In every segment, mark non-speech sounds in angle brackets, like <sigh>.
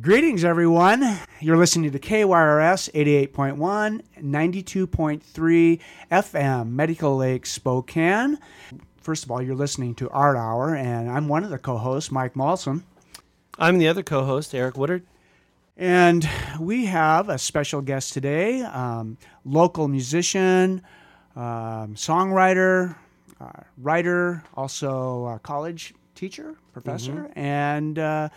Greetings, everyone. You're listening to KYRS 88.1, 92.3 FM, Medical Lake, Spokane. First of all, you're listening to Art Hour, and I'm one of the co hosts, Mike Malson. I'm the other co host, Eric Woodard. And we have a special guest today um, local musician, um, songwriter, uh, writer, also a college teacher, professor, mm-hmm. and uh,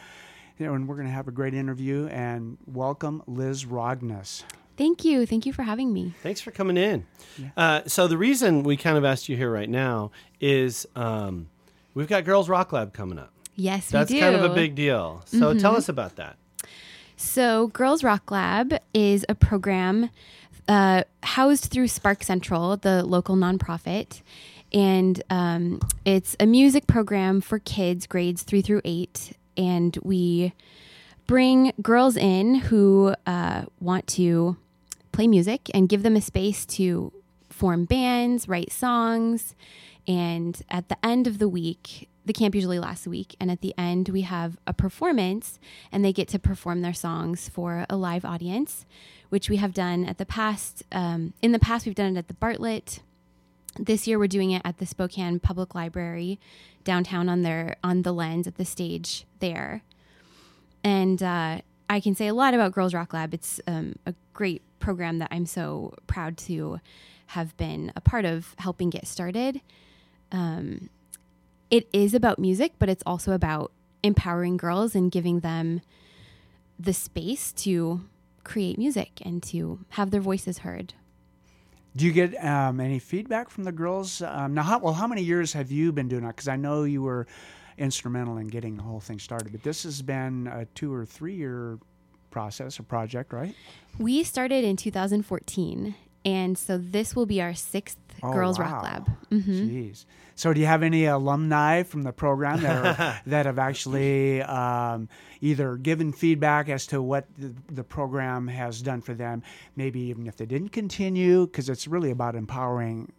you know, and we're going to have a great interview and welcome Liz Rognes. Thank you. Thank you for having me. Thanks for coming in. Yeah. Uh, so, the reason we kind of asked you here right now is um, we've got Girls Rock Lab coming up. Yes, That's we do. kind of a big deal. So, mm-hmm. tell us about that. So, Girls Rock Lab is a program uh, housed through Spark Central, the local nonprofit. And um, it's a music program for kids grades three through eight and we bring girls in who uh, want to play music and give them a space to form bands, write songs. And at the end of the week, the camp usually lasts a week. And at the end, we have a performance and they get to perform their songs for a live audience, which we have done at the past. Um, in the past, we've done it at the Bartlett. This year, we're doing it at the Spokane Public Library downtown on their on the lens at the stage there. And uh, I can say a lot about Girls Rock Lab. It's um, a great program that I'm so proud to have been a part of helping get started. Um, it is about music, but it's also about empowering girls and giving them the space to create music and to have their voices heard. Do you get um, any feedback from the girls? Um, now, how, well, how many years have you been doing that? Because I know you were instrumental in getting the whole thing started, but this has been a two or three year process or project, right? We started in 2014, and so this will be our sixth oh, Girls wow. Rock Lab. Mm-hmm. Jeez. So, do you have any alumni from the program that are, <laughs> that have actually um, either given feedback as to what the, the, program has done for them, maybe even if they didn't continue, because it's really about empowering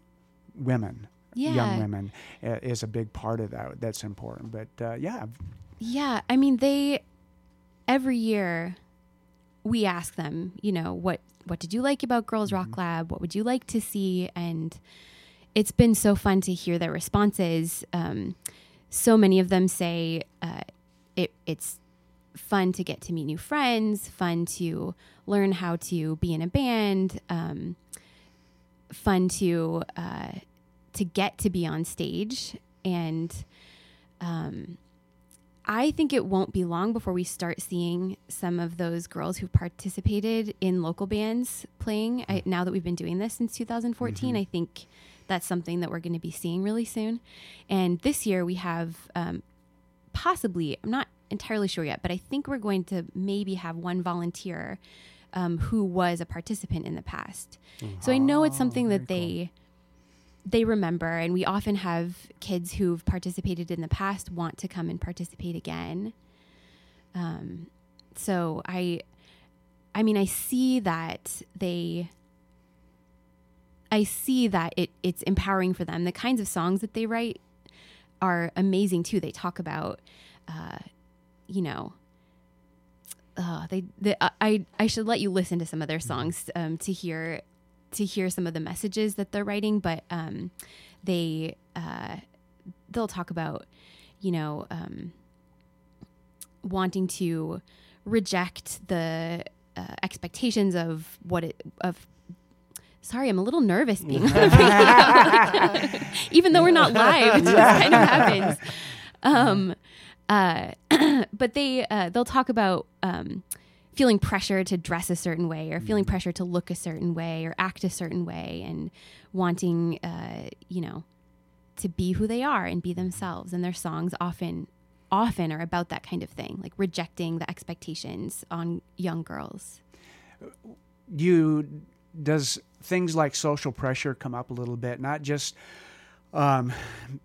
women, yeah. young women, uh, is a big part of that. That's important. But uh, yeah, yeah. I mean, they every year we ask them, you know, what what did you like about Girls Rock mm-hmm. Lab? What would you like to see? And it's been so fun to hear their responses. Um, so many of them say uh, it, it's fun to get to meet new friends, fun to learn how to be in a band, um, fun to uh, to get to be on stage, and um, I think it won't be long before we start seeing some of those girls who participated in local bands playing. I, now that we've been doing this since 2014, mm-hmm. I think that's something that we're going to be seeing really soon. And this year we have um, possibly, I'm not entirely sure yet, but I think we're going to maybe have one volunteer um, who was a participant in the past. Mm-hmm. So I know it's something that they. Cool. They remember, and we often have kids who've participated in the past want to come and participate again. Um, so I, I mean, I see that they I see that it it's empowering for them. The kinds of songs that they write are amazing too. They talk about, uh, you know, uh, they, they uh, I I should let you listen to some of their mm-hmm. songs um, to hear to hear some of the messages that they're writing. But um, they uh, they'll talk about, you know, um, wanting to reject the uh, expectations of what it of sorry, I'm a little nervous being on the radio even though we're not live, it just kind of happens. Um, uh, <clears throat> but they uh, they'll talk about um, feeling pressure to dress a certain way, or feeling mm. pressure to look a certain way, or act a certain way, and wanting uh, you know to be who they are and be themselves. And their songs often often are about that kind of thing, like rejecting the expectations on young girls. You does things like social pressure come up a little bit, not just um,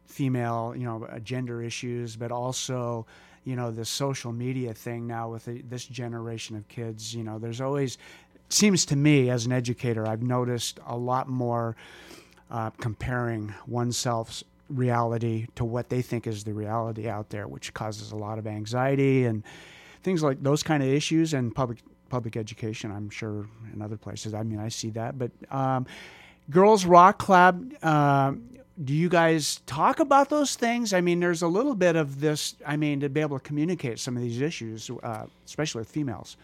female, you know, gender issues, but also, you know, the social media thing now with the, this generation of kids. You know, there's always, seems to me as an educator, I've noticed a lot more uh, comparing oneself's reality to what they think is the reality out there, which causes a lot of anxiety and things like those kind of issues and public public education. I'm sure in other places. I mean, I see that, but um, Girls Rock Club. Uh, do you guys talk about those things? I mean, there's a little bit of this. I mean, to be able to communicate some of these issues, uh, especially with females.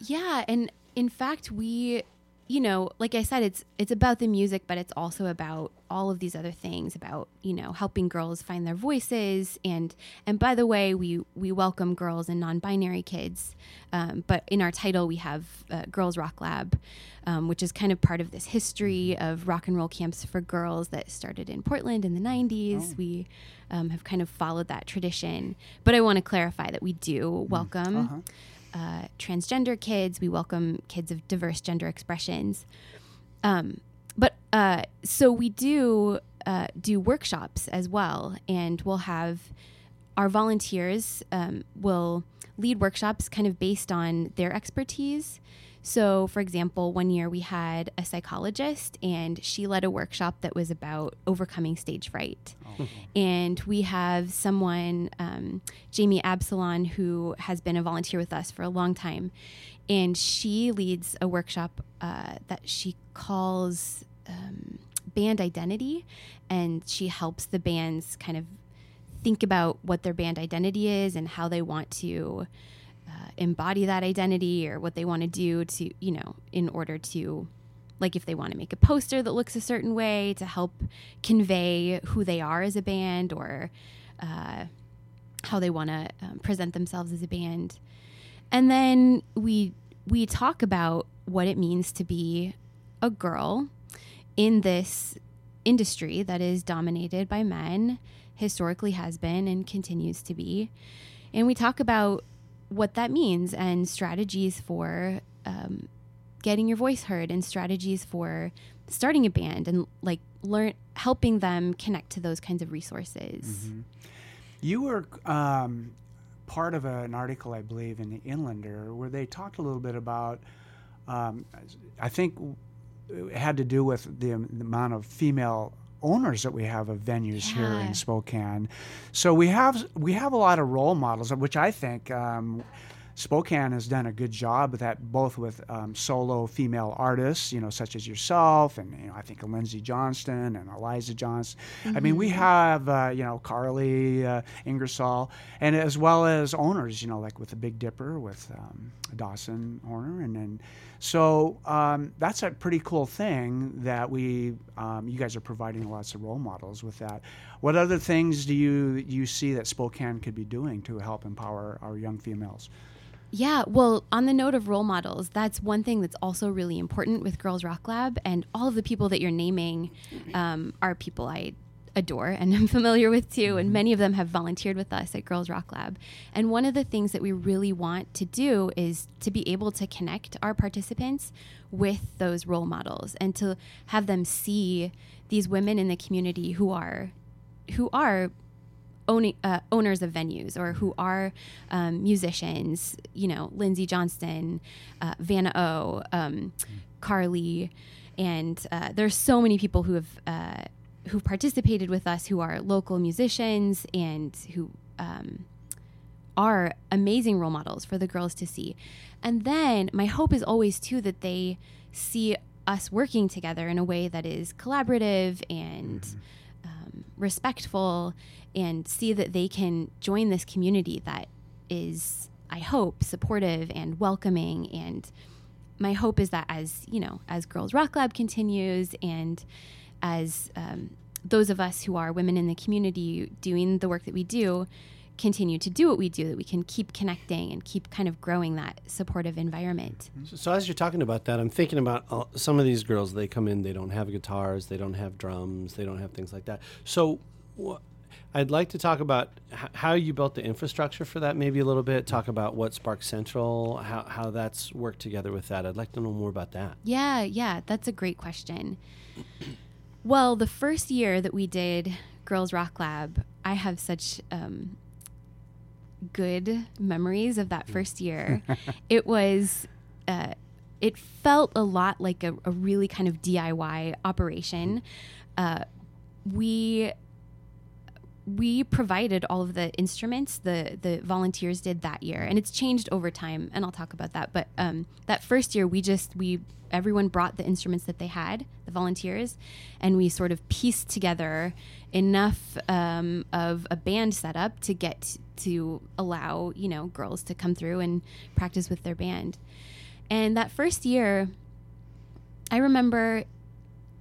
Yeah, and in fact, we you know, like I said, it's it's about the music, but it's also about all of these other things about you know helping girls find their voices and and by the way, we we welcome girls and non-binary kids, um, but in our title we have uh, Girls Rock Lab, um, which is kind of part of this history of rock and roll camps for girls that started in Portland in the '90s. Oh. We um, have kind of followed that tradition, but I want to clarify that we do mm. welcome. Uh-huh uh, transgender kids. We welcome kids of diverse gender expressions. Um, but uh, so we do uh, do workshops as well, and we'll have our volunteers um, will lead workshops kind of based on their expertise. So, for example, one year we had a psychologist and she led a workshop that was about overcoming stage fright. Oh. And we have someone, um, Jamie Absalon, who has been a volunteer with us for a long time. And she leads a workshop uh, that she calls um, band identity. And she helps the bands kind of think about what their band identity is and how they want to uh, embody that identity or what they want to do to, you know, in order to, like, if they want to make a poster that looks a certain way to help convey who they are as a band or uh, how they want to um, present themselves as a band. And then we we talk about what it means to be a girl in this industry that is dominated by men, historically has been and continues to be. And we talk about what that means and strategies for um, getting your voice heard and strategies for starting a band and like learn helping them connect to those kinds of resources. Mm-hmm. You were um, part of an article, I believe, in the Inlander where they talked a little bit about. Um, I think it had to do with the, the amount of female owners that we have of venues yeah. here in Spokane. So we have we have a lot of role models, which I think. Um, Spokane has done a good job with that, both with um, solo female artists, you know, such as yourself, and you know, I think Lindsey Johnston and Eliza Johnston. Mm-hmm. I mean, we mm-hmm. have uh, you know Karli uh, Ingersoll, and as well as owners, you know, like with the Big Dipper with um, Dawson Horner, and then so um, that's a pretty cool thing that we um, you guys are providing lots of role models with that. What other things do you you see that Spokane could be doing to help empower our young females? Yeah, well, on the note of role models, that's one thing that's also really important with Girls Rock Lab, and all of the people that you're naming um, are people I adore and am <laughs> familiar with too, and mm-hmm. many of them have volunteered with us at Girls Rock Lab. And one of the things that we really want to do is to be able to connect our participants with those role models and to have them see these women in the community who are who are owning, uh, owners of venues or who are um, musicians, you know, Lindsey Johnston, uh, Vanna O, um, Karli, and uh, there's so many people who have uh, who've participated with us who are local musicians and who um, are amazing role models for the girls to see. And then my hope is always too that they see us working together in a way that is collaborative and mm-hmm. Respectful and see that they can join this community that is, I hope, supportive and welcoming. And my hope is that as, you know, as Girls Rock Lab continues and as um, those of us who are women in the community doing the work that we do continue to do what we do, that we can keep connecting and keep kind of growing that supportive environment. So, so as you're talking about that, I'm thinking about uh, some of these girls. They come in, they don't have guitars, they don't have drums, they don't have things like that. So. Wh- I'd like to talk about h- how you built the infrastructure for that, maybe a little bit. Talk about what Spark Central, how, how that's worked together with that. I'd like to know more about that. Yeah, yeah, that's a great question. well, the first year that we did Girls Rock Lab, I have such um, good memories of that first year. <laughs> it was. Uh, it felt a lot like a, a really kind of DIY operation. Uh, we we provided all of the instruments the the volunteers did that year and it's changed over time and i'll talk about that but um, that first year we just we everyone brought the instruments that they had the volunteers and we sort of pieced together enough um, of a band setup to get to allow you know girls to come through and practice with their band and that first year i remember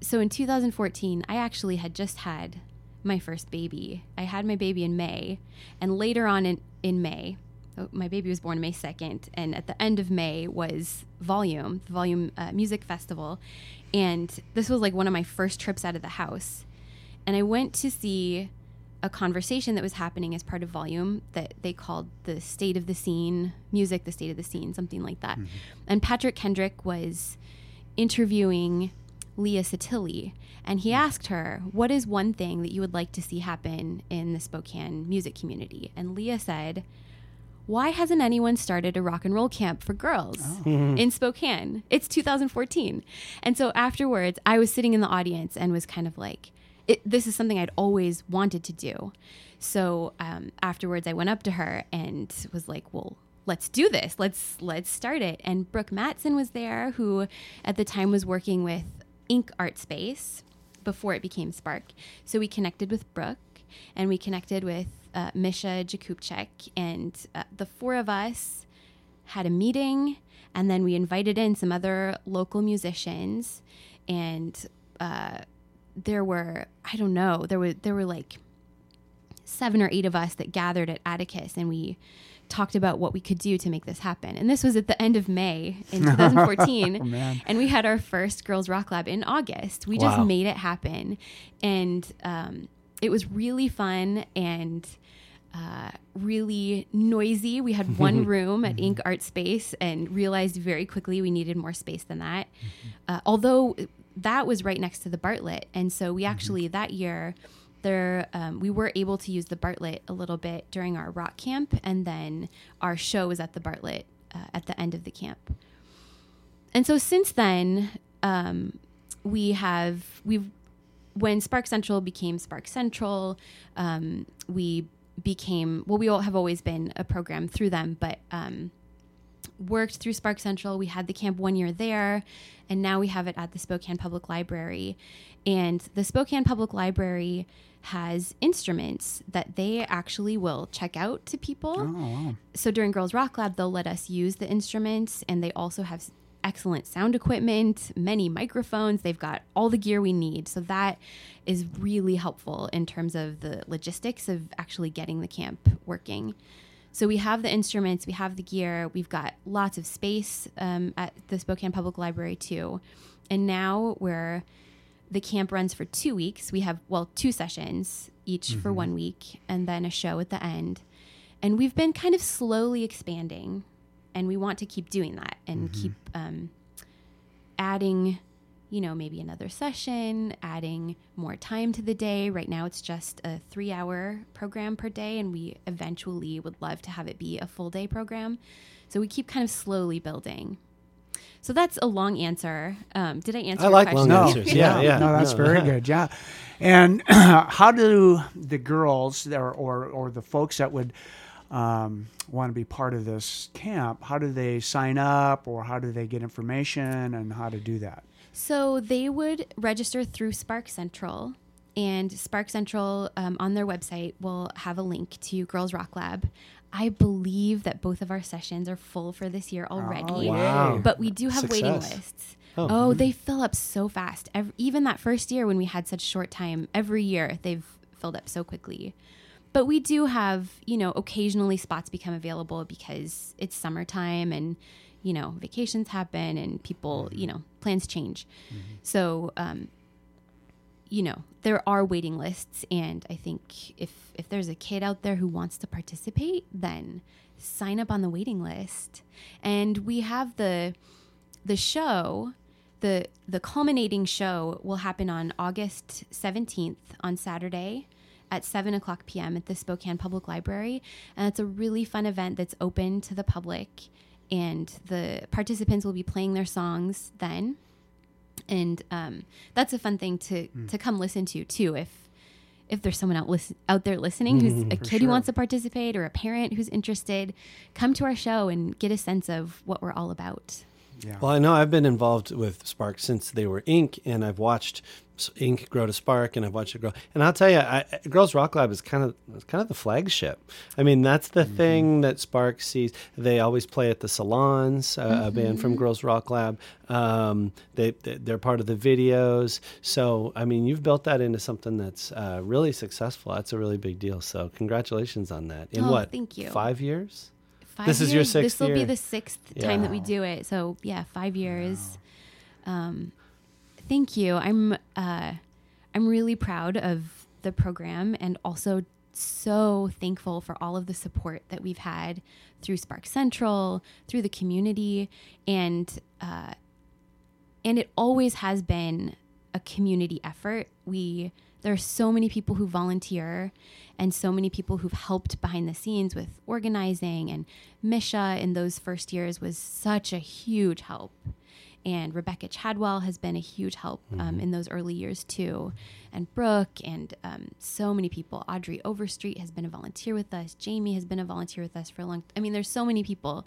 so in 2014 i actually had just had my first baby. I had my baby in May, and later on in, in May, oh, my baby was born May 2nd, and at the end of May was Volume, the Volume uh, Music Festival. And this was like one of my first trips out of the house. And I went to see a conversation that was happening as part of Volume that they called the State of the Scene, Music, the State of the Scene, something like that. Mm-hmm. And Patrick Kendrick was interviewing Leah Sottile, and he asked her, What is one thing that you would like to see happen in the Spokane music community? And Leah said, Why hasn't anyone started a rock and roll camp for girls oh. in Spokane? It's 2014. And so afterwards, I was sitting in the audience and was kind of like, it, This is something I'd always wanted to do. So um, afterwards, I went up to her and was like, Well, let's do this let's let's start it and brooke matson was there who at the time was working with Ink Art Space before it became Spark. So we connected with Brooke and we connected with uh, Misha Jakubchek, and uh, the four of us had a meeting, and then we invited in some other local musicians, and uh, there were I don't know there were there were like seven or eight of us that gathered at Atticus, and we talked about what we could do to make this happen. And this was at the end of May in <laughs> 2014. oh, and we had our first Girls Rock Lab in August. We wow. just made it happen. And um, it was really fun and uh, really noisy. We had <laughs> one room at Ink Art Space and realized very quickly we needed more space than that. Mm-hmm. Uh, although that was right next to the Bartlett. And so we mm-hmm. actually, that year, there um, we were able to use the Bartlett a little bit during our rock camp, and then our show was at the Bartlett uh, at the end of the camp. And so since then, um, we have we've when Spark Central became Spark Central, um, we became well. We all have always been a program through them, but um, worked through Spark Central. We had the camp one year there, and now we have it at the Spokane Public Library. And the Spokane Public Library has instruments that they actually will check out to people. Oh, wow. So during Girls Rock Lab, they'll let us use the instruments, and they also have excellent sound equipment, many microphones. They've got all the gear we need. So that is really helpful in terms of the logistics of actually getting the camp working. So we have the instruments, we have the gear, we've got lots of space um, at the Spokane Public Library too. And now we're the camp runs for two weeks. We have, well, two sessions each mm-hmm. for one week and then a show at the end. And we've been kind of slowly expanding, and we want to keep doing that and mm-hmm. keep um, adding, you know, maybe another session, adding more time to the day. Right now, it's just a three hour program per day, and we eventually would love to have it be a full day program. So we keep kind of slowly building. So that's a long answer. Um, did I answer? I like question? long answers. Yeah, yeah. No, that's no. very good. Yeah. And <clears throat> how do the girls or, or, or the folks that would um, want to be part of this camp, how do they sign up or how do they get information and how to do that? So they would register through Spark Central, and Spark Central um, on their website will have a link to Girls Rock Lab. I believe that both of our sessions are full for this year already. Oh, wow. But we do have Success. waiting lists. Oh, oh they fill up so fast. Every, even that first year when we had such short time, every year they've filled up so quickly. But we do have, you know, occasionally spots become available because it's summertime and, you know, vacations happen and people, mm-hmm. you know, plans change. Mm-hmm. So, um, you know there are waiting lists and i think if if there's a kid out there who wants to participate then sign up on the waiting list and we have the the show the the culminating show will happen on august 17th on saturday at 7 o'clock p.m at the spokane public library and it's a really fun event that's open to the public and the participants will be playing their songs then and um, that's a fun thing to mm. to come listen to too if if there's someone out, listen, out there listening who's <laughs> a For kid who wants to participate or a parent who's interested, come to our show and get a sense of what we're all about. Yeah. Well, I know I've been involved with Spark since they were Ink, and I've watched Ink grow to Spark, and I've watched it grow. And I'll tell you, I, Girls Rock Lab is kind of it's kind of the flagship. I mean, that's the thing that Spark sees. They always play at the salons. Uh, A band from Girls Rock Lab. Um, they they- they're part of the videos. So I mean, you've built that into something that's uh, really successful. That's a really big deal. So congratulations on that. In Oh, what? thank you. Five years. Five This is your years. sixth This will be the sixth time that we do it. So yeah, five years. Um, thank you. I'm uh, I'm really proud of the program and also so thankful for all of the support that we've had through Spark Central, through the community, and uh, and it always has been a community effort. We there are so many people who volunteer and so many people who've helped behind the scenes with organizing and Misha in those first years was such a huge help. And Rebecca Chadwell has been a huge help um, in those early years too. And Brooke and um, so many people. Audrey Overstreet has been a volunteer with us. Jamie has been a volunteer with us for a long time. I mean, there's so many people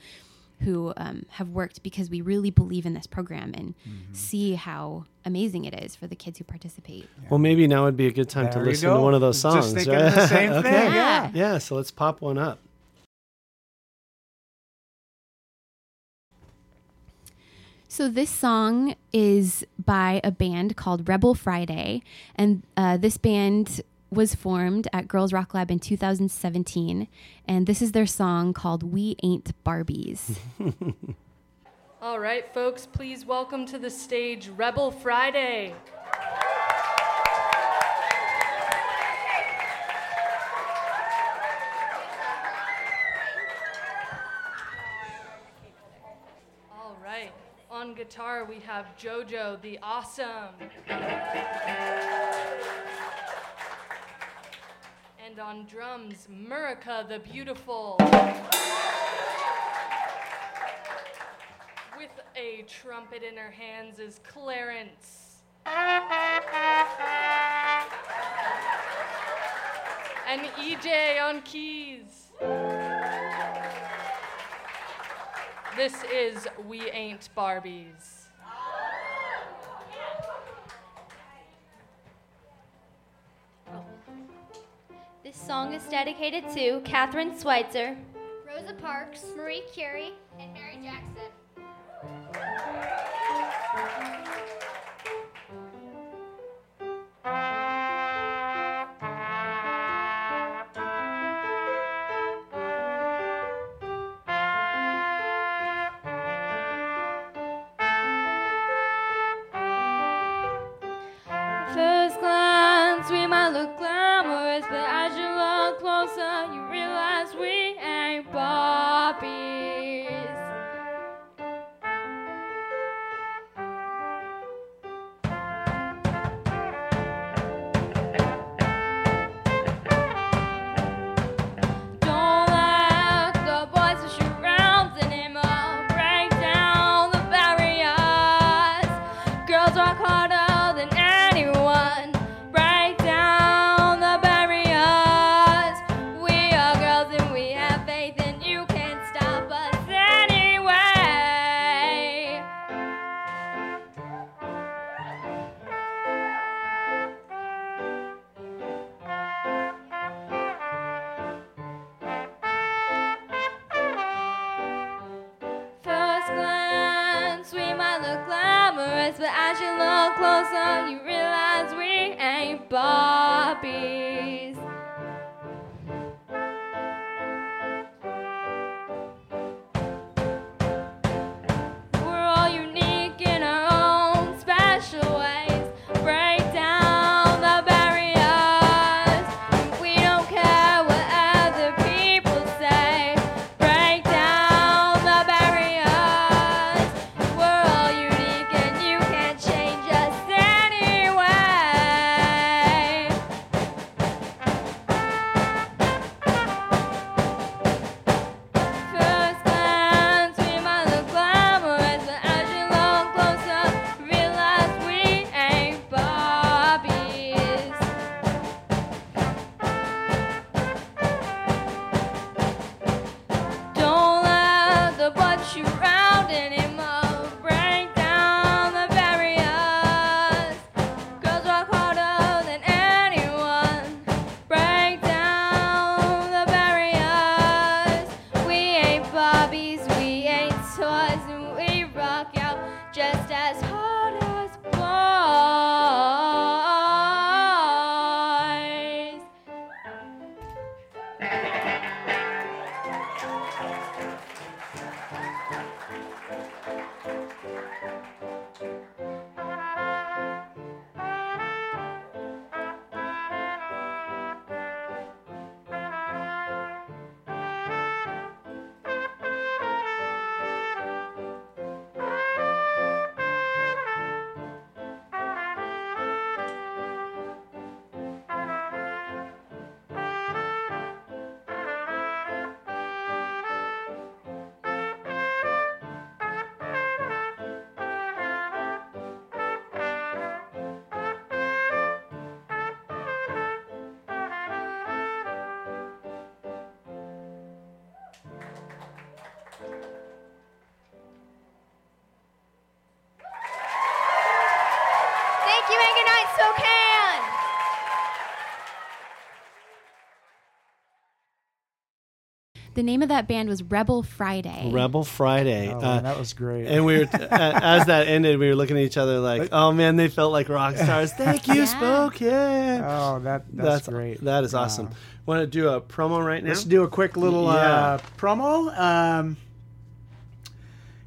who um, have worked because we really believe in this program and see how amazing it is for the kids who participate. Well, maybe now would be a good time to There you listen to one of those Just songs. thinking right? the same <laughs> okay. thing, yeah. Yeah, so let's pop one up. So this song is by a band called Rebel Friday, and uh, this band was formed at Girls Rock Lab in 2017, and this is their song called "We Ain't Barbies." <laughs> All right, folks, please welcome to the stage Rebel Friday. All right, on guitar we have JoJo the Awesome. And on drums, Murica the Beautiful. With a trumpet in her hands is Clarence. And EJ on keys. This is We Ain't Barbies. Song is dedicated to Kathrine Switzer. Rosa Parks, Marie Curie, and Mary Jackson. The name of that band was Rebel Friday. Rebel Friday. Oh, Uh, that was great. and we were <laughs> uh, as that ended, we were looking at each other like, "Oh man, they felt like rock <laughs> stars." Thank you, Yeah. Spokane. oh, that that's, great. That is Yeah. awesome. Want to do a promo right now? Let's do a quick little Yeah. uh, promo. Um,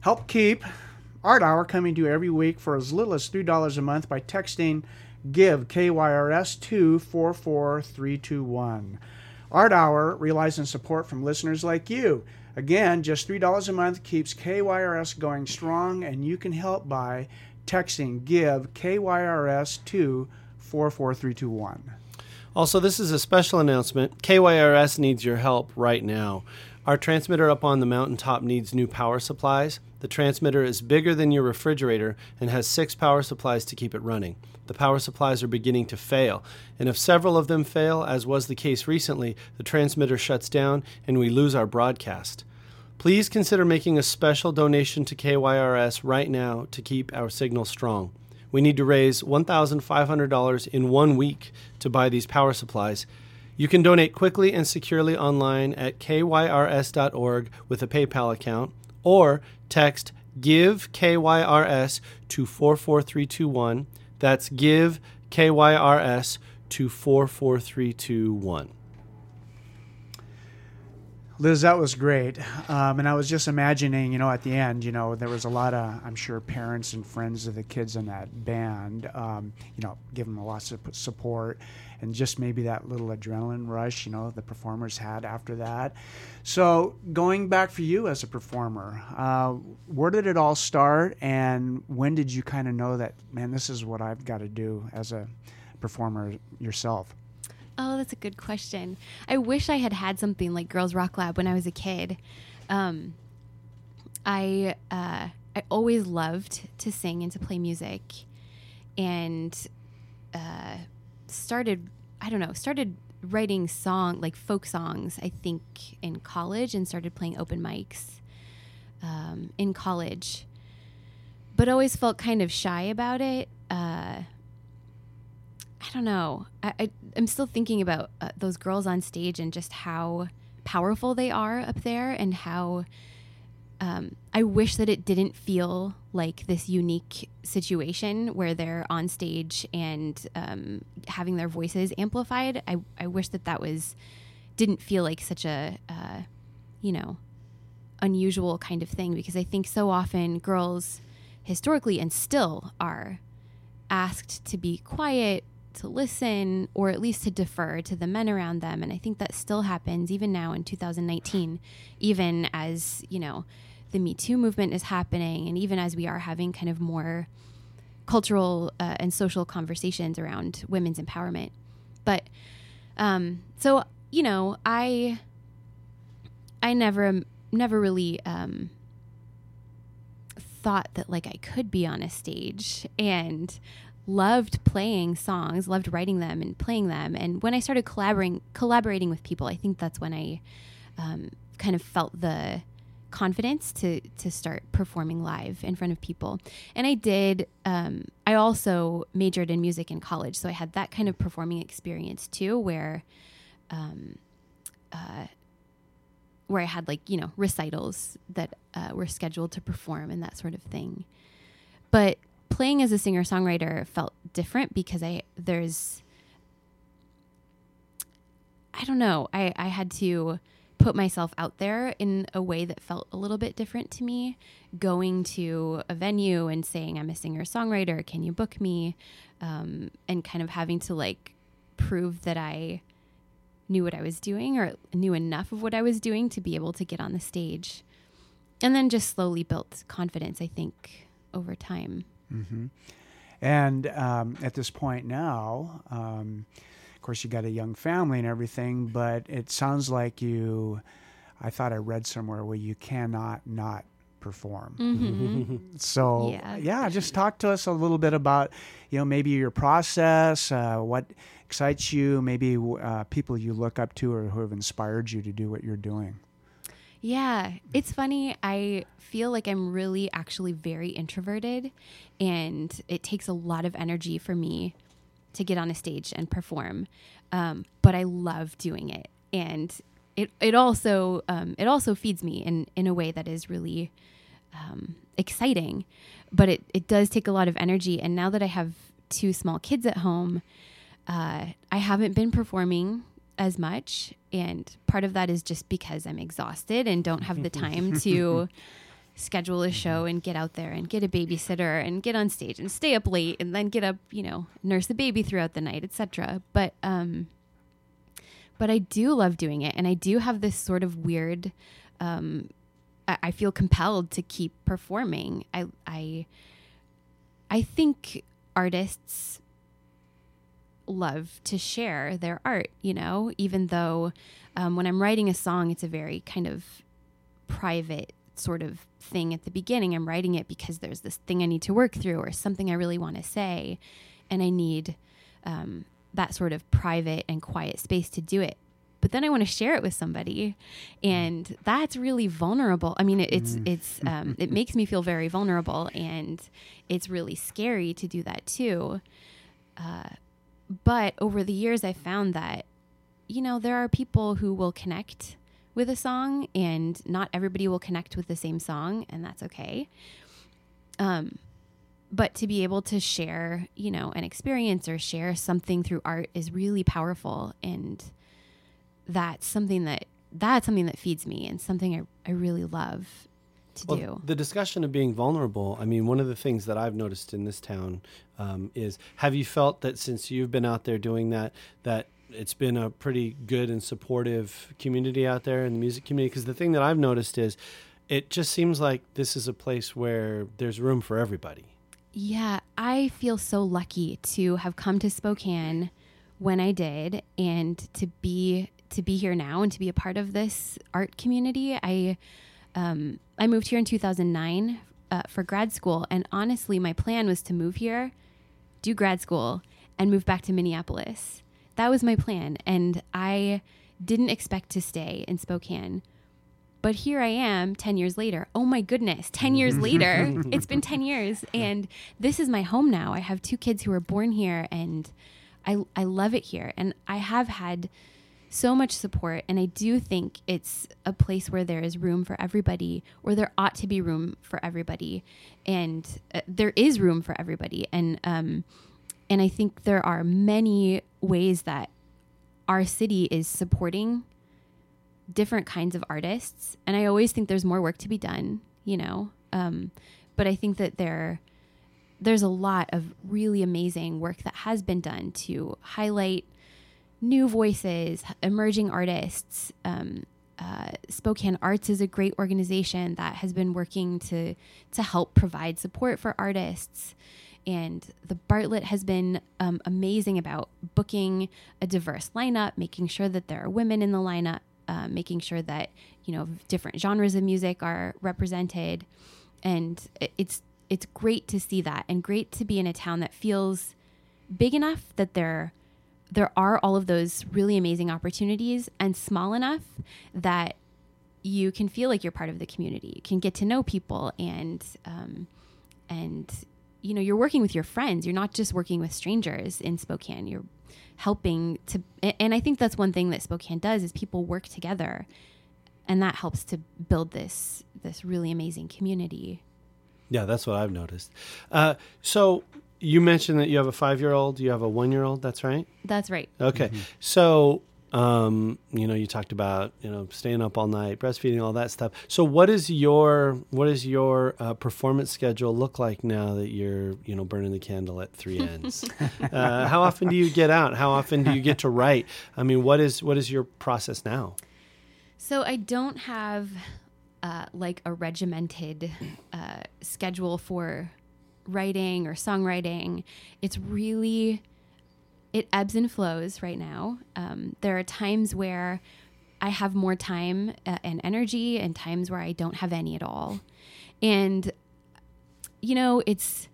help keep Art Hour coming to you every week for as little as three dollars a month by texting "Give KYRS two four four three two one." Art Hour relies on support from listeners like you. Again, just three dollars a month keeps KYRS going strong, and you can help by texting "Give KYRS two one." Also, this is a special announcement. KYRS needs your help right now. Our transmitter up on the mountaintop needs new power supplies. The transmitter is bigger than your refrigerator and has six power supplies to keep it running. The power supplies are beginning to fail, and if several of them fail, as was the case recently, the transmitter shuts down and we lose our broadcast. Please consider making a special donation to KYRS right now to keep our signal strong. We need to raise $1,500 in one week to buy these power supplies. You can donate quickly and securely online at kyrs.org with a PayPal account or text give KYRS to 44321. That's give KYRS to 44321. Liz, that was great. Um, and I was just imagining, you know, at the end, you know, there was a lot of, I'm sure, parents and friends of the kids in that band, um, you know, giving them lots of support and just maybe that little adrenaline rush, you know, the performers had after that. So going back for you as a performer, uh, where did it all start and when did you kind of know that, man, this is what I've got to do as a performer yourself? Oh, that's a good question. I wish I had had something like Girls Rock Lab when I was a kid. Um, I uh, I always loved to sing and to play music, and uh, started I don't know started writing song like folk songs. I think in college and started playing open mics um, in college, but always felt kind of shy about it. Uh, I don't know. I, I'm still thinking about uh, those girls on stage and just how powerful they are up there, and how um, I wish that it didn't feel like this unique situation where they're on stage and um, having their voices amplified. I I wish that that was didn't feel like such a uh, you know unusual kind of thing because I think so often girls historically and still are asked to be quiet, to listen, or at least to defer to the men around them. And I think that still happens even now in 2019, even as, you know, the Me Too movement is happening, and even as we are having kind of more cultural uh, and social conversations around women's empowerment. But um, so, you know, I I never never really um, thought that like I could be on a stage and loved playing songs, loved writing them and playing them. And when I started collaborating collaborating with people, I think that's when I um, kind of felt the confidence to to start performing live in front of people. And I did. Um, I also majored in music in college, so I had that kind of performing experience too, where. Um, uh, where I had like you know recitals that uh, were scheduled to perform and that sort of thing. But playing as a singer songwriter felt different because I there's I don't know I I had to put myself out there in a way that felt a little bit different to me. Going to a venue and saying I'm a singer songwriter, can you book me? Um, and kind of having to like prove that I knew what I was doing or knew enough of what I was doing to be able to get on the stage. And then just slowly built confidence, I think, over time. Mm-hmm. And um, at this point now, um, course, you got a young family and everything, but it sounds like you. I thought I read somewhere where you cannot not perform. Mm-hmm. <laughs> So Yeah. yeah, just talk to us a little bit about, you know, maybe your process, uh, what excites you, maybe uh, people you look up to or who have inspired you to do what you're doing. Yeah, it's funny. I feel like I'm really actually very introverted, and it takes a lot of energy for me to get on a stage and perform. Um, but I love doing it, and it it also um, it also feeds me in in a way that is really um, exciting. But it it does take a lot of energy, and now that I have two small kids at home, uh, I haven't been performing as much. And part of that is just because I'm exhausted and don't have the time to <laughs> schedule a show and get out there and get a babysitter and get on stage and stay up late and then get up, you know, nurse the baby throughout the night, etc. But um but I do love doing it and I do have this sort of weird um I, I feel compelled to keep performing. I I I think artists love to share their art, you know, even though um, when I'm writing a song, it's a very kind of private sort of thing at the beginning. I'm writing it because there's this thing I need to work through or something I really want to say. And I need um, that sort of private and quiet space to do it. But then I want to share it with somebody, and that's really vulnerable. I mean, it, it's it's um, <laughs> it makes me feel very vulnerable, and it's really scary to do that too. Uh, but over the years, I found that, you know, there are people who will connect with a song, and not everybody will connect with the same song, and that's okay. Um, but to be able to share, you know, an experience or share something through art is really powerful, and that's something that that's something that feeds me and something I, I really love to Well, do. the discussion of being vulnerable. I mean, one of the things that I've noticed in this town um, is: Have you felt that since you've been out there doing that, that it's been a pretty good and supportive community out there in the music community? Because the thing that I've noticed is, it just seems like this is a place where there's room for everybody. Yeah, I feel so lucky to have come to Spokane when I did and to be to be here now and to be a part of this art community. I um, I moved here in 2009 uh, for grad school, and honestly, my plan was to move here, do grad school, and move back to Minneapolis. That was my plan, and I didn't expect to stay in Spokane. But here I am 10 years later. Oh my goodness, 10 years <laughs> later. it's been 10 years and this is my home now. I have two kids who were born here and I I love it here and I have had so much support and I do think it's a place where there is room for everybody or there ought to be room for everybody and uh, there is room for everybody and um and I think there are many ways that our city is supporting different kinds of artists. And i always think there's more work to be done you know? Um, but i think that there there's a lot of really amazing work that has been done to highlight new voices emerging artists. Um, uh, Spokane Arts is a great organization that has been working to to help provide support for artists, and the Bartlett has been um, amazing about booking a diverse lineup, making sure that there are women in the lineup, uh, making sure that you know different genres of music are represented, and it's it's great to see that, and great to be in a town that feels big enough that there there are all of those really amazing opportunities and small enough that you can feel like you're part of the community. You can get to know people and um, and you know you're working with your friends. You're not just working with strangers in Spokane. You're helping to, and I think that's one thing that Spokane does is people work together. and that helps to build this this really amazing community. Yeah, that's what I've noticed. Uh, so you mentioned that you have a five year old, you have a one year old. That's right. That's right. Okay. So, um, you know, you talked about you know staying up all night, breastfeeding, all that stuff. So, what is your what is your uh, performance schedule look like now that you're you know burning the candle at three ends? <laughs> uh, how often do you get out? How often do you get to write? I mean, what is what is your process now? So I don't have uh, like a regimented uh, schedule for writing or songwriting. It's really it ebbs and flows right now. Um, there are times where I have more time uh, and energy, and times where I don't have any at all. And you know, it's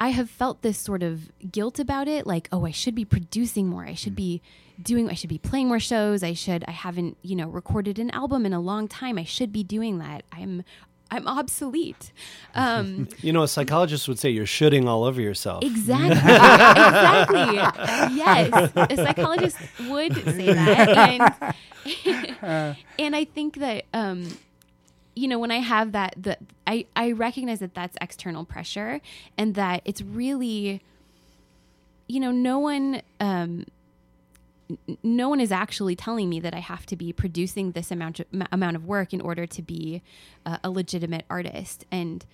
I have felt this sort of guilt about it, like, oh, I should be producing more. I should be doing I should be playing more shows. I should I haven't, you know, recorded an album in a long time. I should be doing that. I'm I'm obsolete. Um, <laughs> You know, a psychologist would say you're shooting all over yourself. exactly. <laughs> exactly. Yes. A psychologist would say that. <laughs> And, and I think that um, you know, when I have that that I, I recognize that that's external pressure and that it's really you know, no one um n- no one is actually telling me that I have to be producing this amount of, amount of work in order to be uh, a legitimate artist. And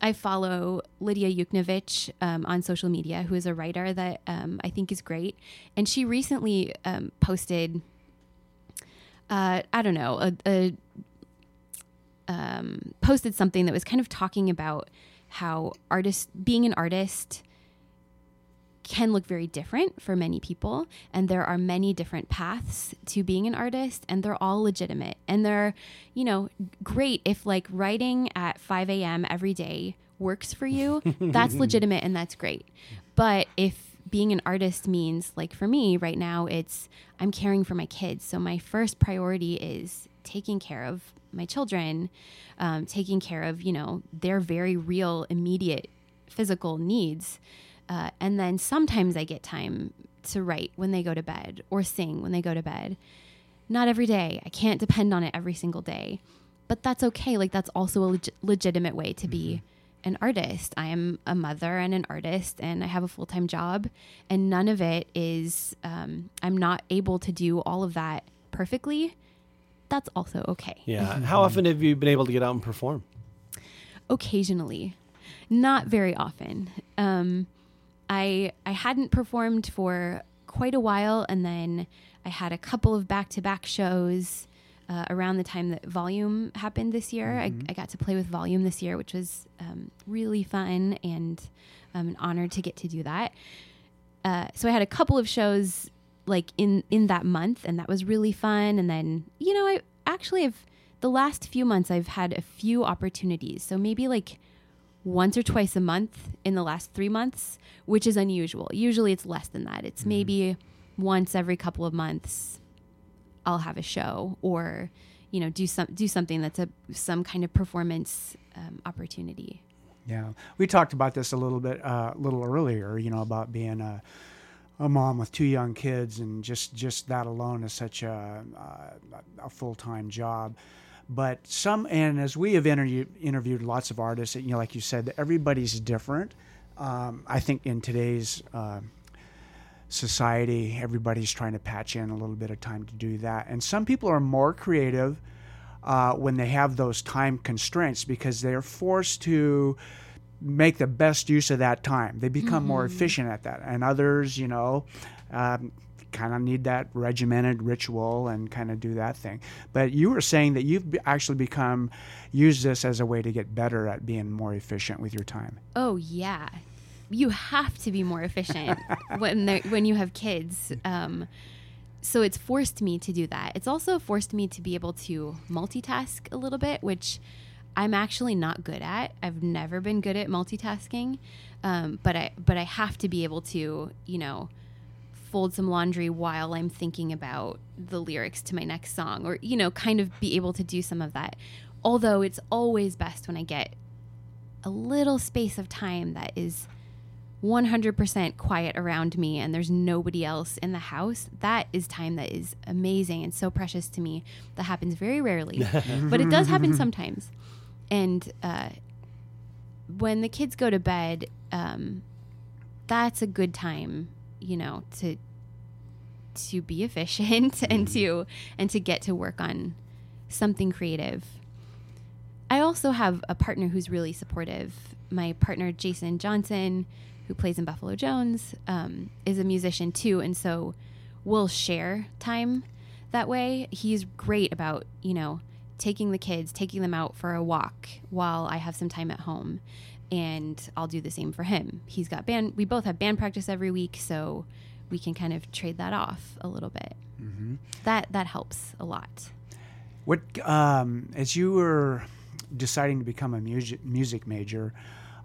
I follow Lidia Yuknavitch um, on social media, who is a writer that um, I think is great. And she recently um, posted, uh, I don't know, a, a um, posted something that was kind of talking about how artist being an artist can look very different for many people and there are many different paths to being an artist and they're all legitimate. And they're you know great if like writing at 5 a.m every day works for you. <laughs> That's legitimate and that's great. But if being an artist means like for me right now it's i'm caring for my kids. So my first priority is taking care of my children um, taking care of you know their very real immediate physical needs uh, and then sometimes I get time to write when they go to bed or sing when they go to bed. Not every day. I can't depend on it every single day. But that's okay. Like, that's also a leg- legitimate way to be an artist. I am a mother and an artist, and I have a full time job. And none of it is, um, I'm not able to do all of that perfectly. That's also okay. Yeah. <laughs> How often have you been able to get out and perform? occasionally, not very often. Um, I I hadn't performed for quite a while, and then I had a couple of back to back shows uh, around the time that Volume happened this year. I, I got to play with Volume this year, which was um, really fun and um, an honor to get to do that. Uh, so I had a couple of shows like in in that month, and that was really fun. And then you know I actually have the last few months I've had a few opportunities. So maybe like once or twice a month in the last three months, which is unusual. Usually it's less than that. It's maybe once every couple of months I'll have a show or you know do some do something that's a some kind of performance um, opportunity. Yeah, we talked about this a little bit, uh, a little earlier. You know, about being a, a mom with two young kids, and just just that alone is such a a, a full time job. But some, and as we have interviewed interviewed lots of artists, you know, like you said, everybody's different. Um, I think in today's uh, society, everybody's trying to patch in a little bit of time to do that, and some people are more creative uh, when they have those time constraints because they're forced to make the best use of that time. They become more efficient at that. And others, you know, um, kind of need that regimented ritual and kind of do that thing. But you were saying that you've actually become use this as a way to get better at being more efficient with your time. Oh yeah, you have to be more efficient <laughs> when when you have kids. Um, so it's forced me to do that. It's also forced me to be able to multitask a little bit, which I'm actually not good at. I've never been good at multitasking, um, but I but I have to be able to you know fold some laundry while I'm thinking about the lyrics to my next song, or you know kind of be able to do some of that. Although it's always best when I get a little space of time that is 100% quiet around me and there's nobody else in the house, that is time that is amazing and so precious to me. That happens very rarely, <laughs> but it does happen sometimes. And uh, when the kids go to bed, um, that's a good time, you know, to to be efficient <laughs> and to and to get to work on something creative. I also have a partner who's really supportive. My partner Jason Johnson, who plays in Buffalo Jones, um, is a musician too, and so we'll share time that way. He's great about you know taking the kids, taking them out for a walk while I have some time at home, and I'll do the same for him. He's got band. We both have band practice every week, so we can kind of trade that off a little bit. That that helps a lot. What um, as you were deciding to become a music music major,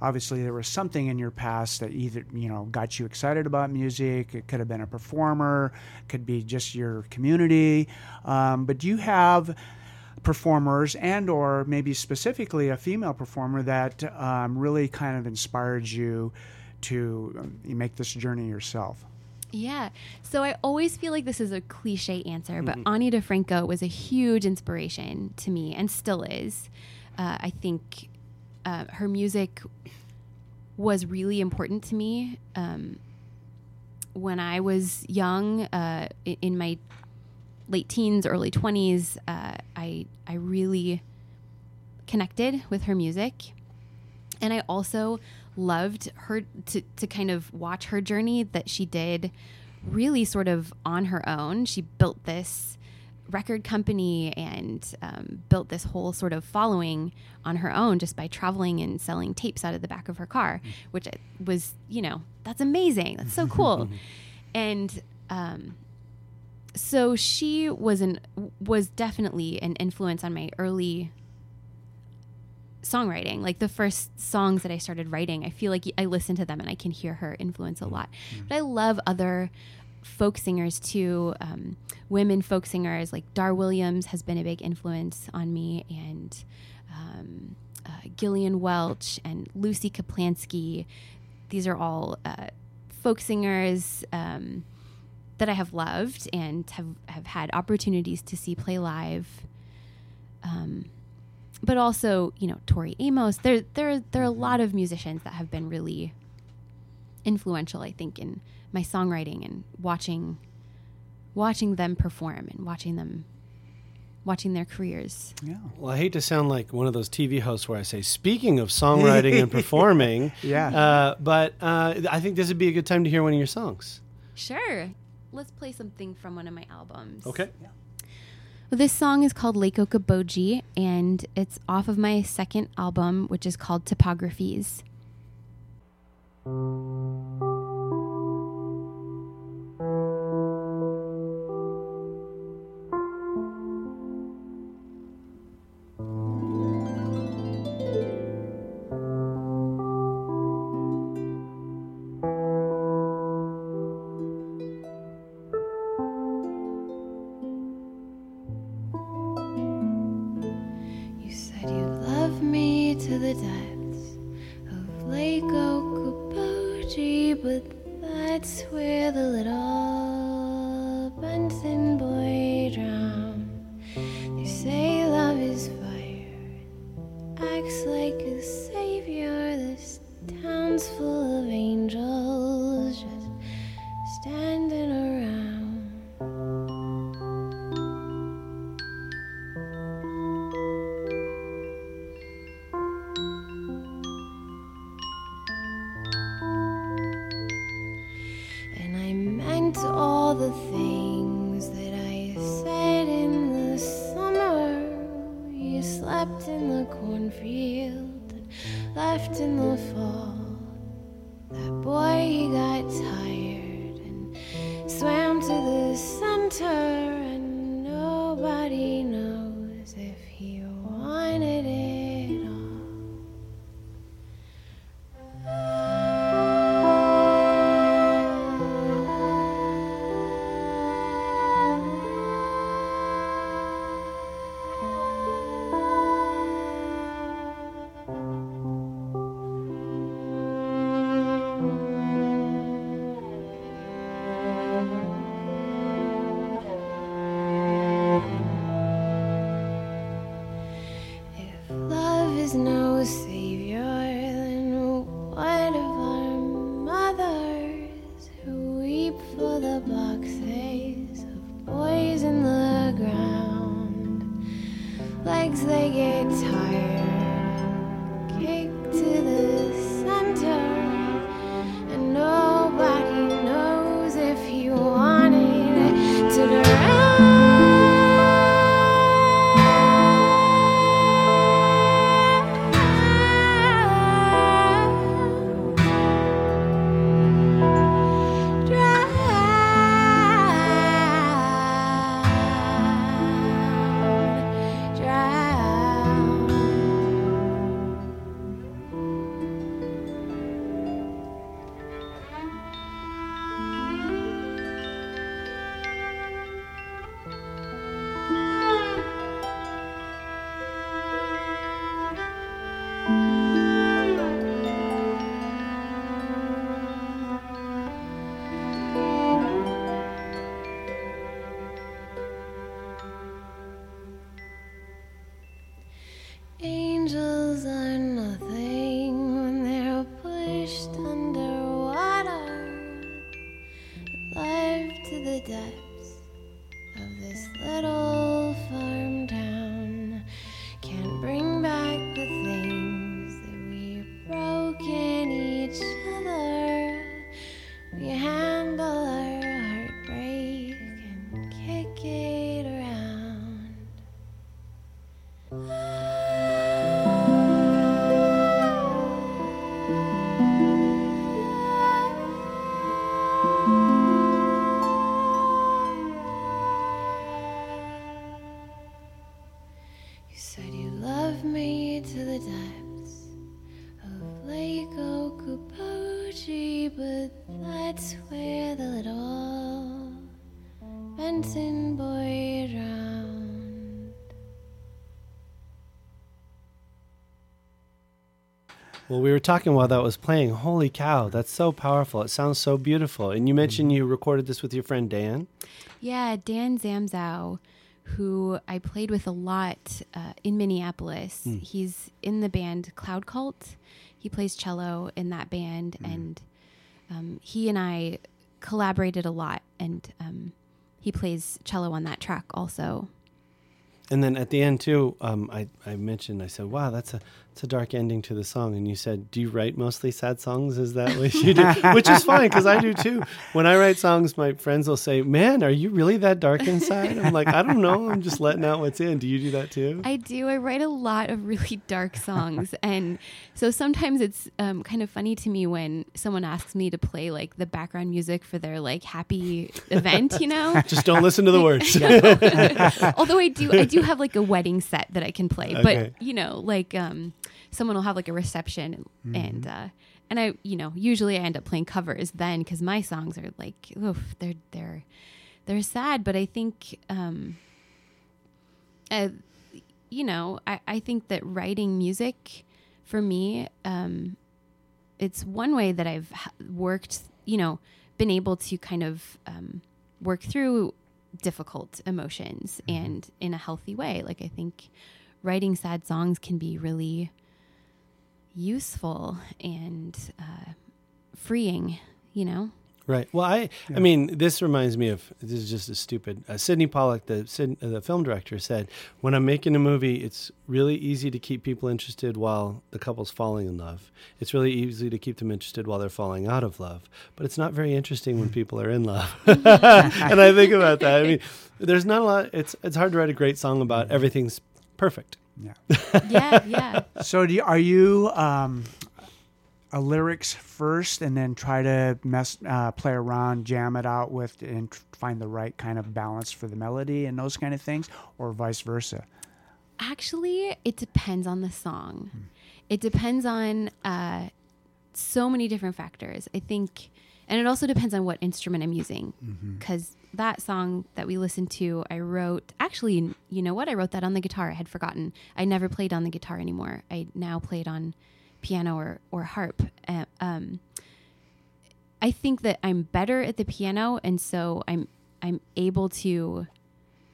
obviously there was something in your past that either you know got you excited about music. It could have been a performer, could be just your community. Um, but do you have performers and or maybe specifically a female performer that um, really kind of inspired you to um, make this journey yourself? Yeah. So I always feel like this is a cliche answer, but Ani DiFranco was a huge inspiration to me and still is. Uh, I think uh, her music was really important to me. Um, when I was young, uh, in my late teens, early 20s, uh, I, I really connected with her music and I also loved her to to kind of watch her journey that she did really sort of on her own. She built this record company and um, built this whole sort of following on her own just by traveling and selling tapes out of the back of her car, which was, you know, that's amazing. That's so cool. <laughs> and um, so she was an was definitely an influence on my early songwriting like the first songs that i started writing. I feel like i listen to them and i can hear her influence a lot. But i love other folk singers too um, women folk singers like dar williams has been a big influence on me and um, uh, gillian welch and lucy kaplansky. These are all uh, folk singers um, that i have loved and have, have had opportunities to see play live um, but also you know Tori Amos. There there there are a lot of musicians that have been really influential. I think in my songwriting and watching watching them perform and watching them watching their careers. Yeah. Well, I hate to sound like one of those TV hosts where I say, speaking of songwriting and <laughs> performing, Yeah. uh, but uh, I think this would be a good time to hear one of your songs. Sure. Let's play something from one of my albums. Okay. Well, this song is called Lake Okoboji, and it's off of my second album, which is called Topographies. Well, we were talking while that was playing. Holy cow, that's so powerful. It sounds so beautiful. And you mentioned you recorded this with your friend Dan. Yeah, Dan Zamzow, who I played with a lot uh, in Minneapolis. He's in the band Cloud Cult. He plays cello in that band, and um, he and I collaborated a lot. And um, he plays cello on that track also. And then at the end too, um, I, I mentioned I said, "Wow, that's a it's a dark ending to the song." And you said, "Do you write mostly sad songs? Is that what you do?" Which is fine because I do too. When I write songs, my friends will say, "Man, are you really that dark inside?" I'm like, "I don't know. I'm just letting out what's in." Do you do that too? I do. I write a lot of really dark songs, and so sometimes it's um, kind of funny to me when someone asks me to play like the background music for their like happy event. You know, <laughs> just don't listen to the words. <laughs> although I do, I do have like a wedding set that I can play. Okay. But you know, like um, someone will have like a reception, and uh, and I, you know, usually I end up playing covers then because my songs are like, oof, they're they're they're sad. But I think, um, uh, you know, I I think that writing music for me, um, it's one way that I've worked, you know, been able to kind of um, work through difficult emotions and in a healthy way. Like I think writing sad songs can be really useful and uh, freeing. You know, Right. Well, I I mean, this reminds me of this is just a stupid. Uh, Sydney Pollack, the Sid, uh, the film director, said, "When I'm making a movie, it's really easy to keep people interested while the couple's falling in love. It's really easy to keep them interested while they're falling out of love. But it's not very interesting when people are in love." <laughs> <laughs> and I think about that. I mean, there's not a lot. It's it's hard to write a great song about everything's perfect. Yeah. <laughs> yeah, yeah. So do you, are you um, a lyrics first, and then try to mess, uh, play around, jam it out with, and find the right kind of balance for the melody and those kind of things, or vice versa? Actually, it depends on the song. It depends on uh, so many different factors. I think, and it also depends on what instrument I'm using. Because that song that we listened to, I wrote. Actually, you know what? I wrote that on the guitar. I had forgotten. I never played on the guitar anymore. I now played on piano or or harp. Uh, um, I think that I'm better at the piano, and so I'm I'm able to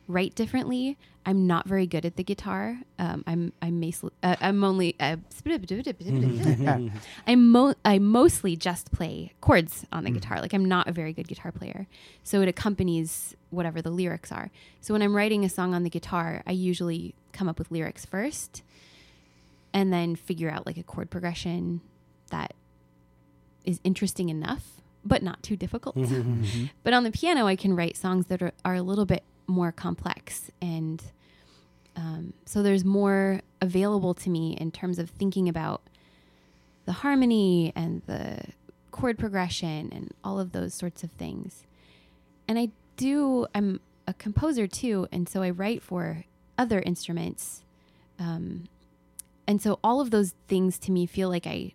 write differently. I'm not very good at the guitar. Um, I'm I'm mas- uh, I'm only uh, <laughs> I'm mo- I mostly just play chords on the guitar. Like I'm not a very good guitar player. So it accompanies whatever the lyrics are. So when I'm writing a song on the guitar, I usually come up with lyrics first and then figure out like a chord progression that is interesting enough but not too difficult. <laughs> but on the piano, I can write songs that are, are a little bit more complex. And um, so there's more available to me in terms of thinking about the harmony and the chord progression and all of those sorts of things. And I do, I'm a composer too. And so I write for other instruments. Um, and so all of those things to me feel like I,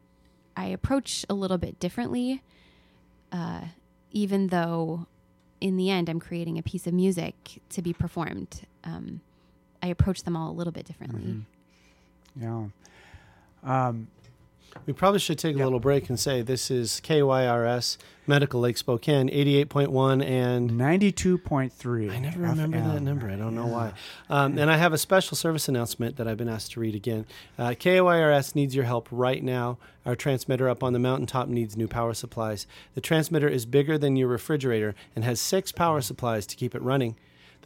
I approach a little bit differently uh, even though in the end I'm creating a piece of music to be performed, um, I approach them all a little bit differently. Yeah. Um, We probably should take a little break and say this is KYRS Medical Lake Spokane 88.1 and 92.3. I never remember that number. I don't know why. Um, and I have a special service announcement that I've been asked to read again. Uh, KYRS needs your help right now. Our transmitter up on the mountaintop needs new power supplies. The transmitter is bigger than your refrigerator and has six power supplies to keep it running.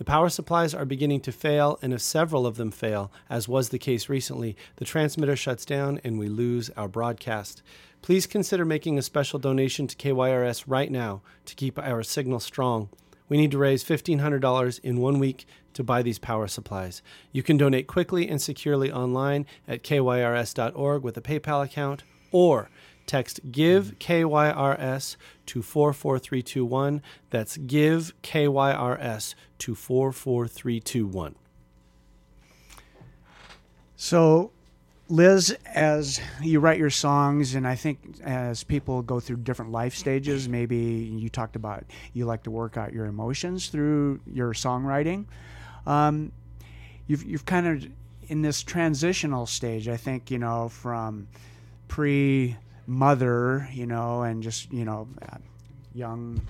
The power supplies are beginning to fail, and if several of them fail, as was the case recently, the transmitter shuts down and we lose our broadcast. Please consider making a special donation to KYRS right now to keep our signal strong. We need to raise $1,500 in one week to buy these power supplies. You can donate quickly and securely online at kyrs.org with a PayPal account or text give KYRS to 44321. That's give KYRS to 44321. So, Liz, as you write your songs, and I think as people go through different life stages, maybe you talked about you like to work out your emotions through your songwriting. Um, you've you've kind of in this transitional stage. I think you know from pre mother, you know, and just you know, young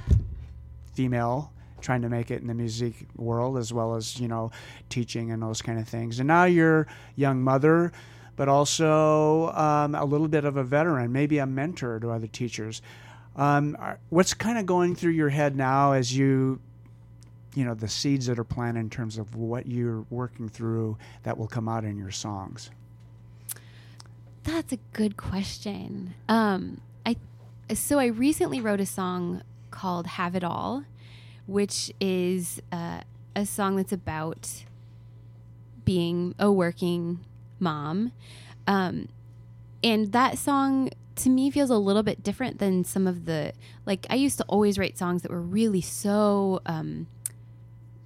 female trying to make it in the music world as well as you know teaching and those kind of things. And now you're young mother but also um, a little bit of a veteran maybe a mentor to other teachers. Um, what's kind of going through your head now as you you know the seeds that are planted in terms of what you're working through that will come out in your songs That's a good question. Um, I so I recently wrote a song called "Have It All," which is uh, a song that's about being a working mom, um, and that song to me feels a little bit different than some of the like I used to always write songs that were really so. Um,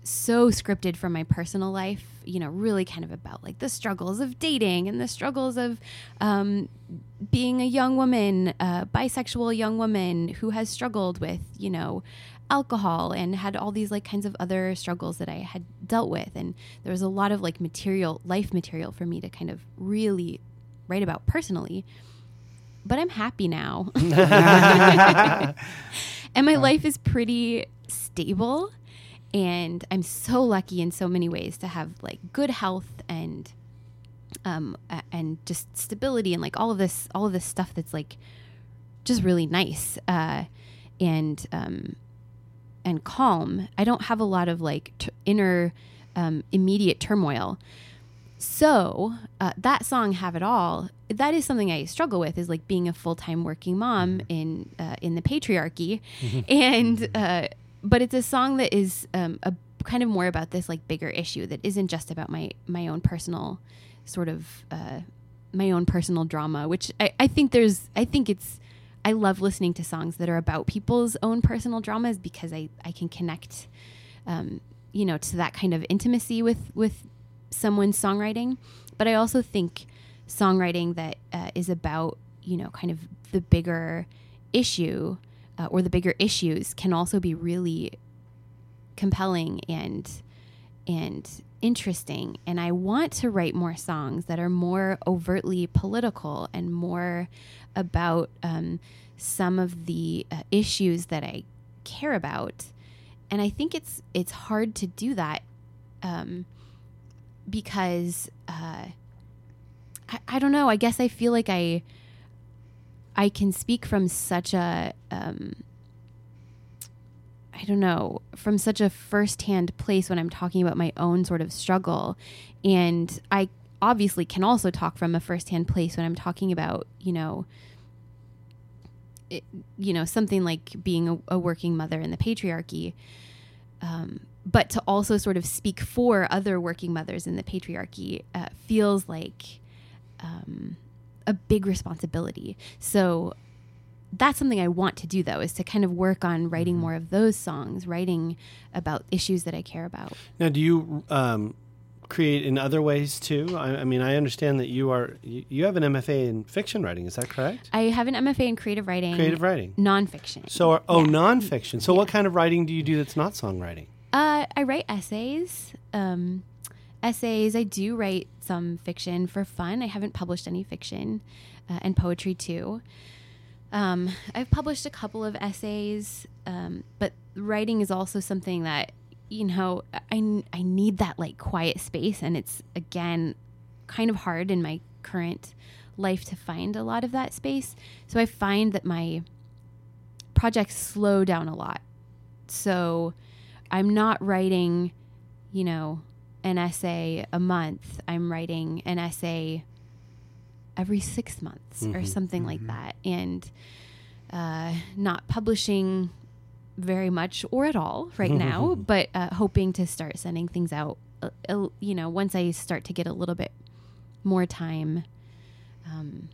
so scripted from my personal life, you know, really kind of about like the struggles of dating and the struggles of um, being a young woman, uh, bisexual young woman who has struggled with, you know, alcohol and had all these like kinds of other struggles that I had dealt with. And there was a lot of like material, life material for me to kind of really write about personally. But I'm happy now. <laughs> <laughs> and my life is pretty stable and i'm so lucky in so many ways to have like good health and um and just stability and like all of this all of this stuff that's like just really nice uh and um and calm. I don't have a lot of like t- inner um, immediate turmoil. So uh, that song "Have It All" that is something I struggle with is like being a full time working mom in uh, in the patriarchy, and uh, but it's a song that is um, a kind of more about this like bigger issue that isn't just about my my own personal sort of uh, my own personal drama, which I, I think there's I think it's I love listening to songs that are about people's own personal dramas because I I can connect um, you know to that kind of intimacy with with someone's songwriting. But i also think songwriting that uh, is about you know kind of the bigger issue uh, or the bigger issues can also be really compelling and and interesting and i want to write more songs that are more overtly political and more about um, some of the uh, issues that i care about and i think it's it's hard to do that um, because uh, I, I don't know. I guess I feel like I I can speak from such a um, I don't know from such a firsthand place when I'm talking about my own sort of struggle, and I obviously can also talk from a firsthand place when I'm talking about you know it, you know something like being a, a working mother in the patriarchy. Um, but to also sort of speak for other working mothers in the patriarchy uh, feels like um, a big responsibility so that's something I want to do though is to kind of work on writing more of those songs writing about issues that I care about Now, do you um, create in other ways too? I, I mean, I understand that you are you, you have an MFA in fiction writing. Is that correct? I have an MFA in creative writing Creative writing. nonfiction So, are, oh, Yeah. nonfiction. So, what kind of writing do you do that's not songwriting? Uh, I write essays. Um, essays. I do write some fiction for fun. I haven't published any fiction, uh, and poetry too. Um, I've published a couple of essays, um, but writing is also something that you know I I need that like quiet space, and it's again kind of hard in my current life to find a lot of that space. So I find that my projects slow down a lot. So I'm not writing, you know, an essay a month. I'm writing an essay every six months or Mhm, something like that. And uh, not publishing very much or at all right now, <laughs> but uh, hoping to start sending things out, uh, uh, you know, once I start to get a little bit more time um,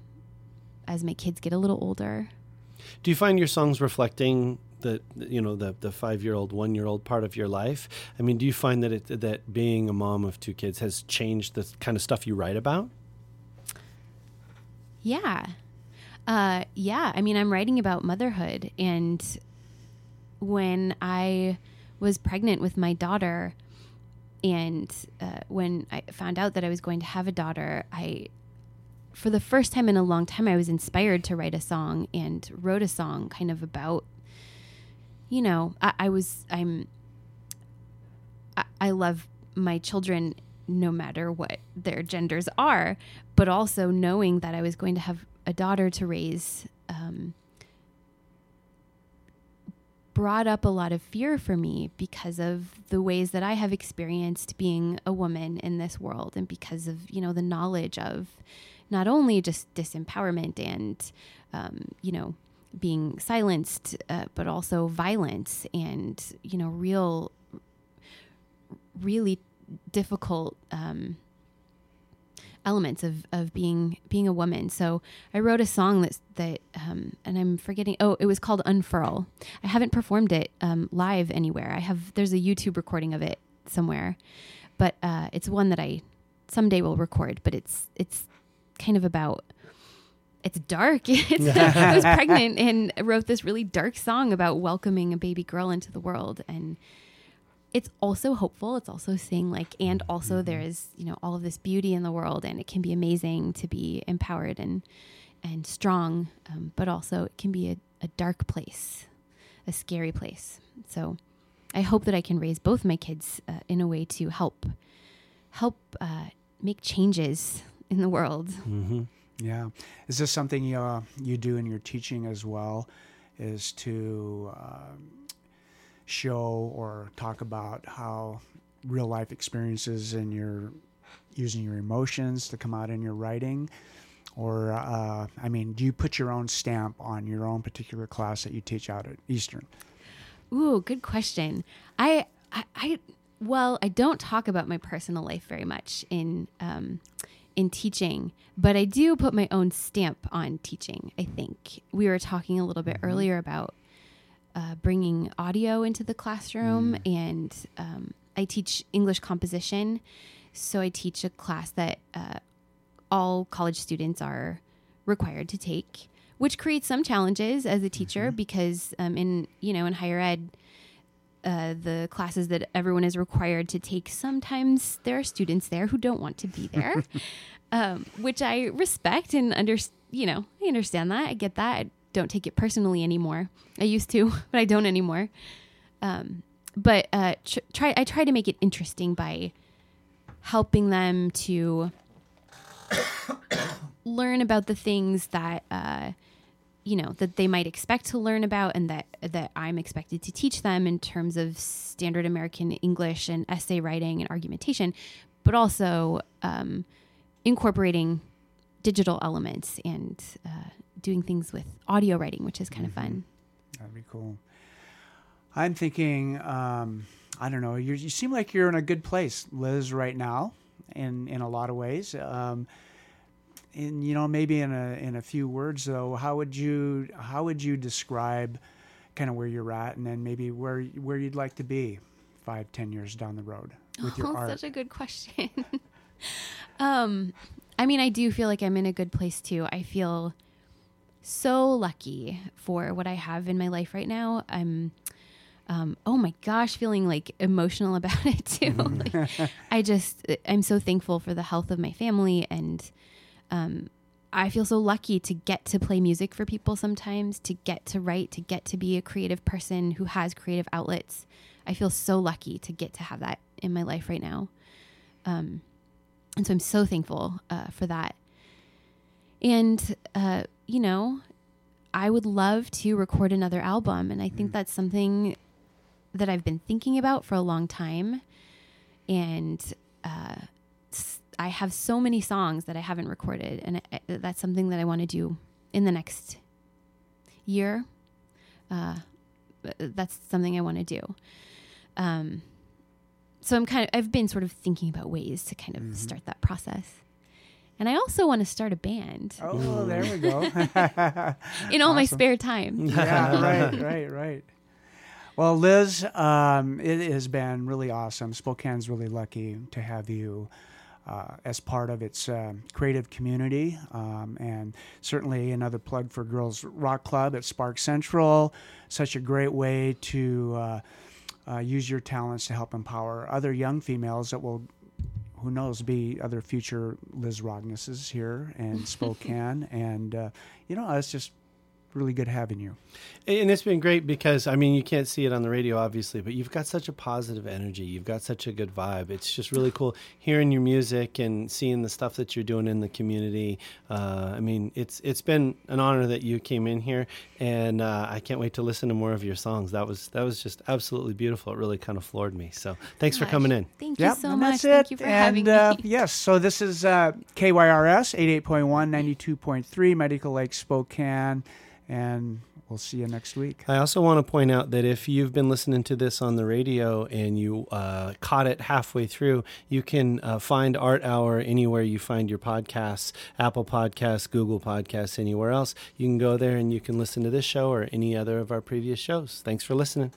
as my kids get a little older. Do you find your songs reflecting the you know the the five year old, one year old part of your life? I mean, do you find that it, that being a mom of two kids has changed the kind of stuff you write about? Yeah. Uh, yeah. I mean, I'm writing about motherhood. And when I was pregnant with my daughter, and uh, when I found out that I was going to have a daughter, I, for the first time in a long time, I was inspired to write a song and wrote a song kind of about, you know, I, I was, I'm, I, I love my children no matter what their genders are, but also knowing that I was going to have a daughter to raise um, brought up a lot of fear for me because of the ways that I have experienced being a woman in this world and because of, you know, the knowledge of not only just disempowerment and, um, you know, being silenced, uh, but also violence and, you know, real, really difficult um, elements of, of being being a woman. So I wrote a song that that um, and I'm forgetting. Oh, it was called Unfurl. I haven't performed it um, live anywhere. I have there's a YouTube recording of it somewhere, but uh, it's one that I someday will record. But it's it's kind of about it's dark. <laughs> It's, <laughs> I was pregnant and wrote this really dark song about welcoming a baby girl into the world and it's also hopeful. It's also saying like, and also there is, you know, all of this beauty in the world, and it can be amazing to be empowered and and strong, um, but also it can be a, a dark place, a scary place. So, I hope that I can raise both my kids uh, in a way to help help uh, make changes in the world. Mm-hmm. Yeah. Is this something you, uh, you do in your teaching as well? Is to um show or talk about how real life experiences and your using your emotions to come out in your writing? Or, uh, I mean, do you put your own stamp on your own particular class that you teach out at Eastern? Ooh, good question. I, I, I well, I don't talk about my personal life very much in um, in teaching, but I do put my own stamp on teaching. I think we were talking a little bit earlier about uh, bringing audio into the classroom, and um, I teach English composition, so I teach a class that uh, all college students are required to take, which creates some challenges as a teacher because um, in you know in higher ed. Uh, the classes that everyone is required to take. Sometimes there are students there who don't want to be there, <laughs> um, which I respect and under. You know, I understand that. I get that. I don't take it personally anymore. I used to, <laughs> but I don't anymore. Um, but uh, tr- try I try to make it interesting by helping them to <coughs> learn about the things that uh, you know that they might expect to learn about and that that I'm expected to teach them in terms of standard American English and essay writing and argumentation, but also um, incorporating digital elements and uh, doing things with audio writing, which is kind of fun. That'd be cool. I'm thinking, um, I don't know. you you seem like you're in a good place, Liz, right now, in in a lot of ways. Um, and you know, maybe in a in a few words, though, how would you how would you describe kind of where you're at, and then maybe where where you'd like to be five, ten years down the road with your oh, art? such a good question. <laughs> um, I mean, I do feel like I'm in a good place too. I feel so lucky for what I have in my life right now. I'm, um, oh my gosh, feeling like emotional <laughs> about it too. like, I just, I'm so thankful for the health of my family and, um, I feel so lucky to get to play music for people sometimes, to get to write, to get to be a creative person who has creative outlets. I feel so lucky to get to have that in my life right now. Um, and so I'm so thankful uh, for that. And, uh, you know, I would love to record another album. And I think that's something that I've been thinking about for a long time. And uh, I have so many songs that I haven't recorded. And I, I- that's something that I want to do in the next year. Uh, that's something I want to do. Um, so I'm kind of I've been sort of thinking about ways to kind of start that process. And I also want to start a band oh, there we go. <laughs> in all my spare time. <laughs> yeah, <laughs> right, right, right. Well, Liz, um, it has been really awesome. Spokane's really lucky to have you uh, as part of its uh, creative community, um, and certainly another plug for Girls Rock Club at Spark Central. Such a great way to uh, uh, use your talents to help empower other young females that will who knows, be other future Liz Rognesses here in <laughs> Spokane. and, uh, you know, it's just really good having you. And it's been great because I mean you can't see it on the radio obviously, but you've got such a positive energy. You've got such a good vibe. It's just really cool hearing your music and seeing the stuff that you're doing in the community. Uh, I mean, it's it's been an honor that you came in here, and uh, I can't wait to listen to more of your songs. That was that was just absolutely beautiful. It really kind of floored me. So thanks for coming in. Thank you Yep, so and much. that's it. Thank you for and, having uh, me. yes, so this is uh, KYRS 88.1, 92.3, Medical Lake Spokane, and we'll see you next week. I also want to point out that if you've been listening to this on the radio and you uh, caught it halfway through, you can uh, find Art Hour anywhere you find your podcasts Apple Podcasts, Google Podcasts, anywhere else. You can go there and you can listen to this show or any other of our previous shows. Thanks for listening.